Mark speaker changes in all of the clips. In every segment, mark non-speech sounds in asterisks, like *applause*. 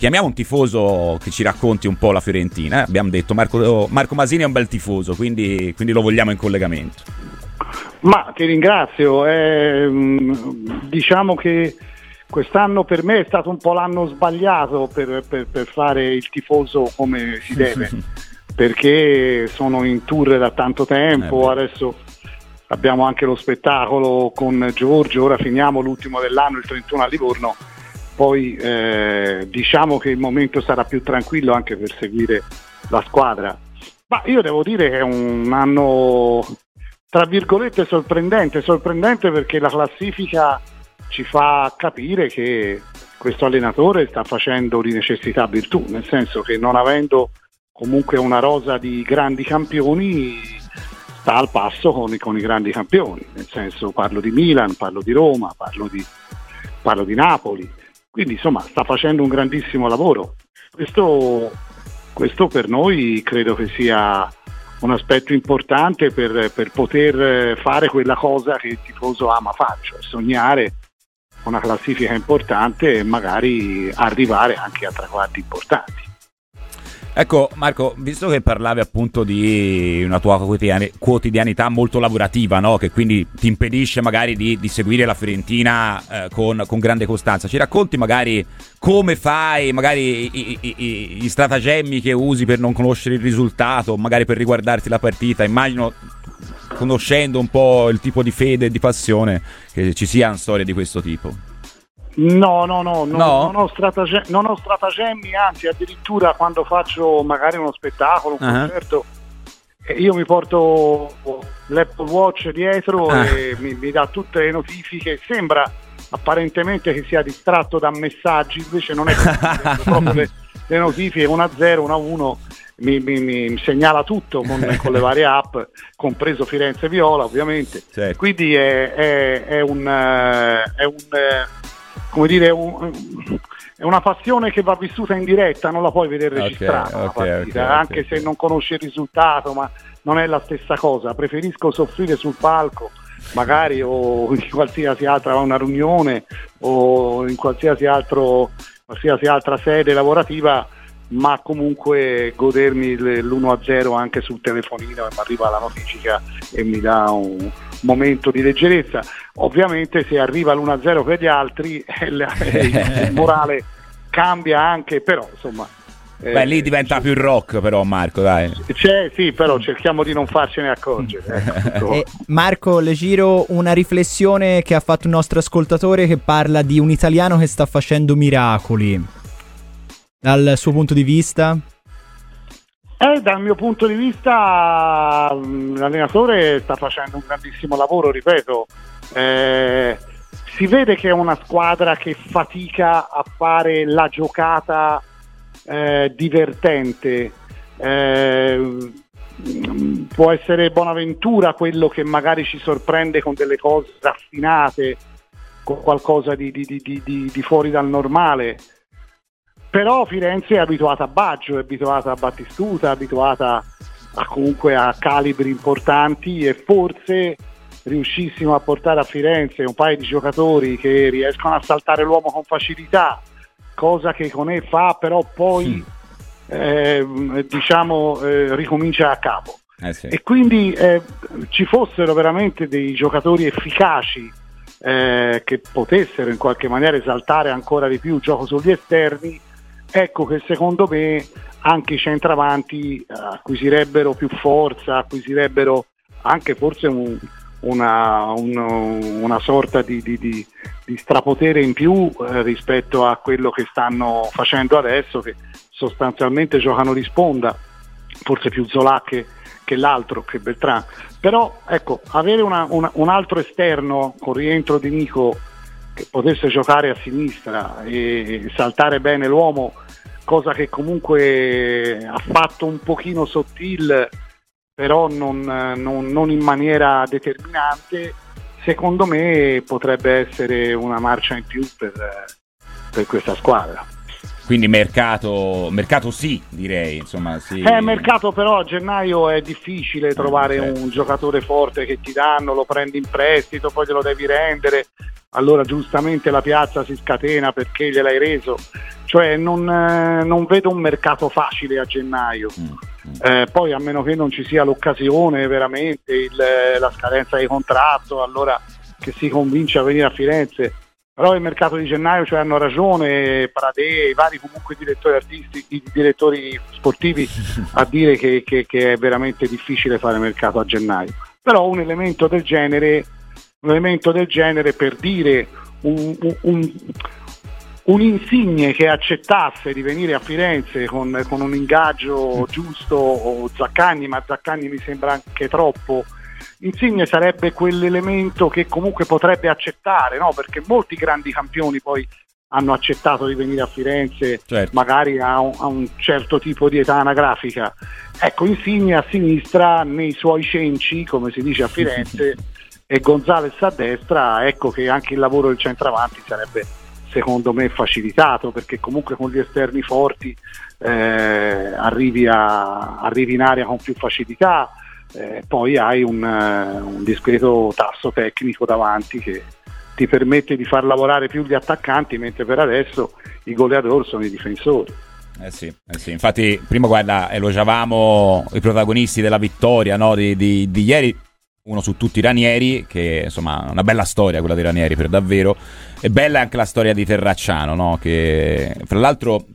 Speaker 1: chiamiamo un tifoso che ci racconti un po' la Fiorentina. Eh? Abbiamo detto Marco, Marco, Masini è un bel tifoso, quindi, quindi, lo vogliamo in collegamento.
Speaker 2: Ma ti ringrazio, eh, diciamo che quest'anno per me è stato un po' l'anno sbagliato per, per, per fare il tifoso come si *laughs* deve, perché sono in tour da tanto tempo, eh adesso abbiamo anche lo spettacolo con Giorgio, ora finiamo l'ultimo dell'anno, il 31 a Livorno, poi eh, diciamo che il momento sarà più tranquillo anche per seguire la squadra. Ma io devo dire che è un anno tra virgolette sorprendente, sorprendente perché la classifica ci fa capire che questo allenatore sta facendo di necessità virtù, nel senso che non avendo comunque una rosa di grandi campioni sta al passo con, con, i grandi campioni, nel senso parlo di Milan, parlo di Roma, parlo di, parlo di Napoli, quindi insomma sta facendo un grandissimo lavoro. Questo, questo per noi credo che sia un aspetto importante per, per, poter fare quella cosa che il tifoso ama fare, cioè sognare una classifica importante e magari arrivare anche a traguardi importanti.
Speaker 1: Ecco Marco, visto che parlavi appunto di una tua quotidianità molto lavorativa, no? che quindi ti impedisce magari di, di seguire la Fiorentina eh, con, con, grande costanza, ci racconti magari come fai, magari i, i, i, gli stratagemmi che usi per non conoscere il risultato, magari per riguardarti la partita, immagino conoscendo un po' il tipo di fede e di passione che ci sia una storia di questo tipo.
Speaker 2: No, no, no, no, no? Non, ho stratagem- non, ho stratagemmi, anzi addirittura quando faccio magari uno spettacolo, un uh-huh. concerto, eh, io mi porto l'Apple Watch dietro uh e mi, mi, dà tutte le notifiche, sembra apparentemente che sia distratto da messaggi, invece non è così, *laughs* proprio le, le notifiche 1-0, 1-1 mi, mi, mi, segnala tutto con, con, le varie app, compreso Firenze Viola ovviamente. Certo. Quindi è, è, è, un, eh, è un come dire, un, è una passione che va vissuta in diretta, non la puoi vedere registrata okay, okay, okay, anche se non conosci il risultato, ma non è la stessa cosa. Preferisco soffrire sul palco, magari o in qualsiasi altra una riunione o in qualsiasi, altro, qualsiasi altra sede lavorativa ma comunque godermi l'1-0 anche sul telefonino e mi arriva la notifica e mi dà un momento di leggerezza. Ovviamente se arriva l'1-0 per gli altri *laughs* il morale cambia anche, però insomma...
Speaker 1: Eh, Beh, lì diventa più rock però Marco, dai.
Speaker 2: C'è, sì, però cerchiamo di non farcene accorgere. *laughs* Ecco,
Speaker 3: eh, Marco, le giro una riflessione che ha fatto un nostro ascoltatore che parla di un italiano che sta facendo miracoli dal suo punto di vista?
Speaker 2: Eh, dal mio punto di vista mm, l'allenatore sta facendo un grandissimo lavoro, ripeto. Eh, si vede che è una squadra che fatica a fare la giocata eh, divertente. Eh, può essere Bonaventura quello che magari ci sorprende con delle cose raffinate, con qualcosa di, di, di, di fuori dal normale però Firenze è abituata a Baggio, è abituata a Battistuta, è abituata a, comunque a calibri importanti e forse riuscissimo a portare a Firenze un paio di giocatori che riescono a saltare l'uomo con facilità, cosa che con E fa, però poi sì. eh, diciamo eh, ricomincia a capo. Eh sì. E quindi eh, ci fossero veramente dei giocatori efficaci eh, che potessero in qualche maniera esaltare ancora di più il gioco sugli esterni, ecco che secondo me anche i centravanti acquisirebbero più forza, acquisirebbero anche forse un, una, un, una, sorta di, di, di, di, strapotere in più eh, rispetto a quello che stanno facendo adesso, che sostanzialmente giocano di sponda, forse più Zola che, che l'altro, che Beltran. Però ecco, avere una, una, un altro esterno con rientro di Nico che potesse giocare a sinistra e saltare bene l'uomo, cosa che comunque ha fatto un pochino sottile, però non, non, non in maniera determinante, secondo me potrebbe essere una marcia in più per, per questa squadra.
Speaker 1: Quindi mercato, mercato sì, direi. Insomma, sì.
Speaker 2: Eh, mercato però a gennaio è difficile trovare eh, certo. un giocatore forte che ti danno, lo prendi in prestito, poi te lo devi rendere allora giustamente la piazza si scatena perché gliel'hai reso cioè non, eh, non vedo un mercato facile a gennaio. Mm. mm. Eh, poi a meno che non ci sia l'occasione veramente, il, la scadenza di contratto, allora che si convince a venire a Firenze. Però il mercato di gennaio cioè, hanno ragione Pradè, i vari comunque direttori artistici, direttori sportivi a dire che, che, che, è veramente difficile fare mercato a gennaio. Però un elemento del genere, un elemento del genere per dire un, un, un un insigne che accettasse di venire a Firenze con, con un ingaggio giusto o Zaccagni, ma Zaccagni mi sembra anche troppo, Insigne sarebbe quell'elemento che comunque potrebbe accettare, no? perché molti grandi campioni poi hanno accettato di venire a Firenze, certo. magari a un, a un, certo tipo di età anagrafica. Ecco, Insigne a sinistra, nei suoi cenci, come si dice a Firenze, *laughs* e Gonzales a destra, ecco che anche il lavoro del centravanti sarebbe secondo me facilitato perché comunque con gli esterni forti eh, arrivi, a, arrivi, in area con più facilità, eh, poi hai un, uh, un, discreto tasso tecnico davanti che ti permette di far lavorare più gli attaccanti mentre per adesso i goleador sono i difensori.
Speaker 1: Eh sì, eh sì, infatti prima guarda elogiavamo i protagonisti della vittoria no, di, di, di ieri, uno su tutti Ranieri, che insomma una bella storia quella di Ranieri per davvero. E bella anche la storia di Terracciano, no? che fra l'altro,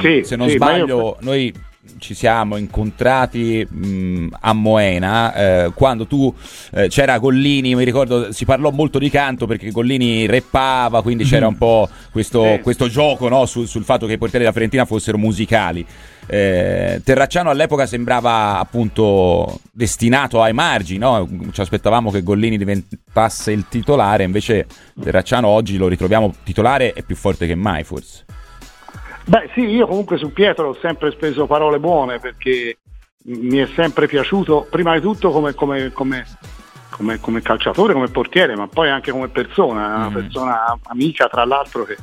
Speaker 1: sì, se non sì, sbaglio, io... noi ci siamo incontrati mh, a Moena eh, quando tu eh, c'era Gollini, mi ricordo si parlò molto di canto perché Gollini reppava, quindi c'era un po' questo, eh. questo gioco no, sul, sul fatto che i portieri della Fiorentina fossero musicali. Eh, Terracciano all'epoca sembrava appunto destinato ai margini, no? ci aspettavamo che Gollini diventasse il titolare, invece Terracciano oggi lo ritroviamo titolare e più forte che mai forse.
Speaker 2: Beh sì, io comunque su Pietro ho sempre speso parole buone perché mi è sempre piaciuto, prima di tutto come, come, come, come calciatore, come portiere, ma poi anche come persona, una mm. persona amica tra l'altro che,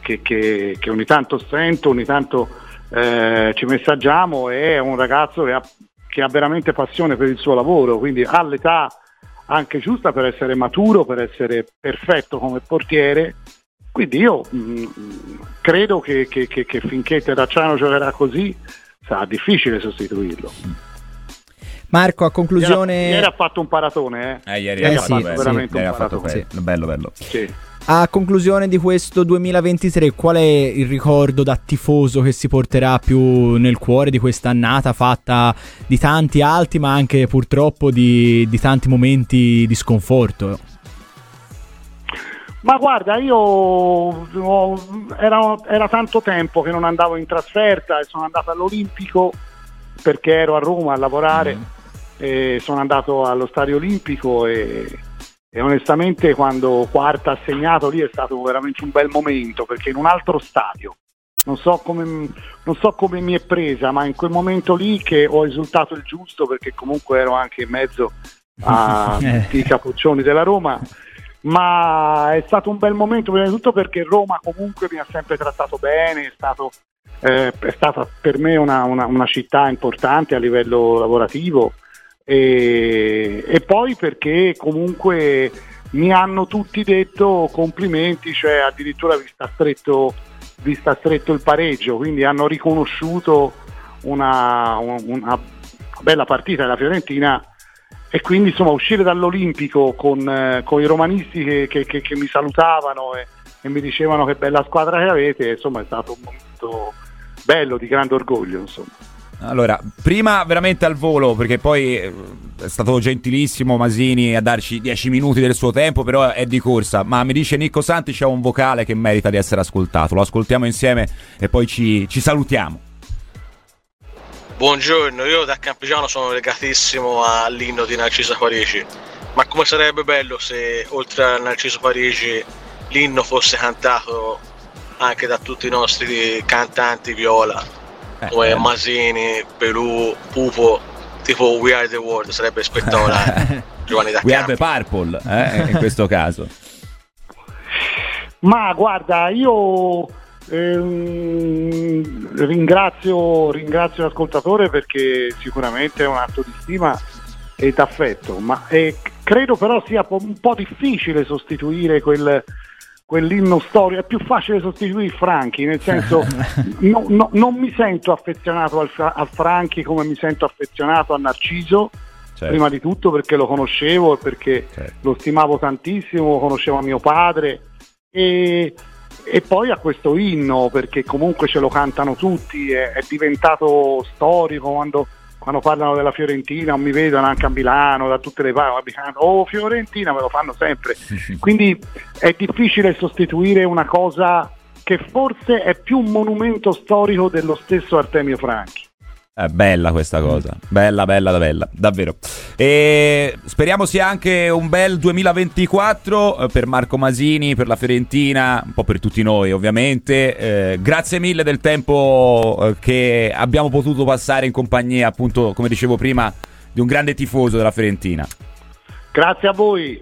Speaker 2: che, che, che ogni tanto sento, ogni tanto eh, ci messaggiamo, è un ragazzo che ha, che ha veramente passione per il suo lavoro, quindi ha l'età anche giusta per essere maturo, per essere perfetto come portiere. Quindi io mh, mm, credo che, che, che, che, finché Terracciano giocherà così sarà difficile sostituirlo.
Speaker 3: Marco, a conclusione...
Speaker 2: Ieri, ieri ha fatto un paratone,
Speaker 1: eh? eh ieri, ieri fatto sì, veramente sì, un paratone. Fatto, sì. Bello, bello.
Speaker 3: Sì. A conclusione di questo 2023, qual è il ricordo da tifoso che si porterà più nel cuore di questa annata fatta di tanti alti ma anche purtroppo di, di tanti momenti di sconforto?
Speaker 2: Ma guarda, io era, era, tanto tempo che non andavo in trasferta e sono andato all'Olimpico perché ero a Roma a lavorare mm. e sono andato allo Stadio Olimpico e e onestamente quando quarta ha segnato lì è stato veramente un bel momento perché in un altro stadio. Non so, come, non so come mi è presa ma in quel momento lì che ho esultato il giusto perché comunque ero anche in mezzo ai *laughs* eh. capoccioni della Roma. Ma è stato un bel momento prima di tutto perché Roma comunque mi ha sempre trattato bene è, stato, eh, è stata per me una, una, una città importante a livello lavorativo e, e poi perché comunque mi hanno tutti detto complimenti, cioè addirittura vi sta stretto, vi sta stretto il pareggio, quindi hanno riconosciuto una, una, bella partita della Fiorentina e quindi insomma uscire dall'Olimpico con, eh, con i romanisti che, che, che, che mi salutavano e, e, mi dicevano che bella squadra che avete, insomma è stato un momento bello, di grande orgoglio. Insomma.
Speaker 1: Allora, prima veramente al volo, perché poi eh, è stato gentilissimo Masini a darci 10 minuti del suo tempo, però è di corsa. Ma mi dice Nicco Santi c'è un vocale che merita di essere ascoltato. Lo ascoltiamo insieme e poi ci, ci salutiamo.
Speaker 4: Buongiorno, io da Campiciano sono legatissimo all'inno di Narciso Parigi. Ma come sarebbe bello se oltre a Narciso Parigi l'inno fosse cantato anche da tutti i nostri cantanti viola eh, come eh. Masini, Pelù, Pupo, tipo We Are the World, sarebbe spettacolare. *laughs* Giovanni da
Speaker 1: We Are the Purple, eh, in questo caso.
Speaker 2: Ma guarda, io ehm, ringrazio, ringrazio l'ascoltatore perché sicuramente è un atto di stima e d'affetto, ma eh, credo però sia un po' difficile sostituire quel, quell'inno storico, è più facile sostituire Franchi, nel senso *laughs* no, no, non mi sento affezionato al, al, Franchi come mi sento affezionato a Narciso, certo. prima di tutto perché lo conoscevo e perché certo. lo stimavo tantissimo, conoscevo mio padre e, e, poi a questo inno perché comunque ce lo cantano tutti, è, è diventato storico quando quando parlano della Fiorentina o mi vedono anche a Milano, da tutte le parti, oh Fiorentina me lo fanno sempre. Quindi è difficile sostituire una cosa che forse è più un monumento storico dello stesso Artemio Franchi.
Speaker 1: È bella questa cosa, bella, bella, bella, davvero. E speriamo sia anche un bel 2024 eh, per Marco Masini, per la Fiorentina, un po' per tutti noi ovviamente. Eh, grazie mille del tempo eh, che abbiamo potuto passare in compagnia, appunto, come dicevo prima, di un grande tifoso della Fiorentina.
Speaker 2: Grazie a voi.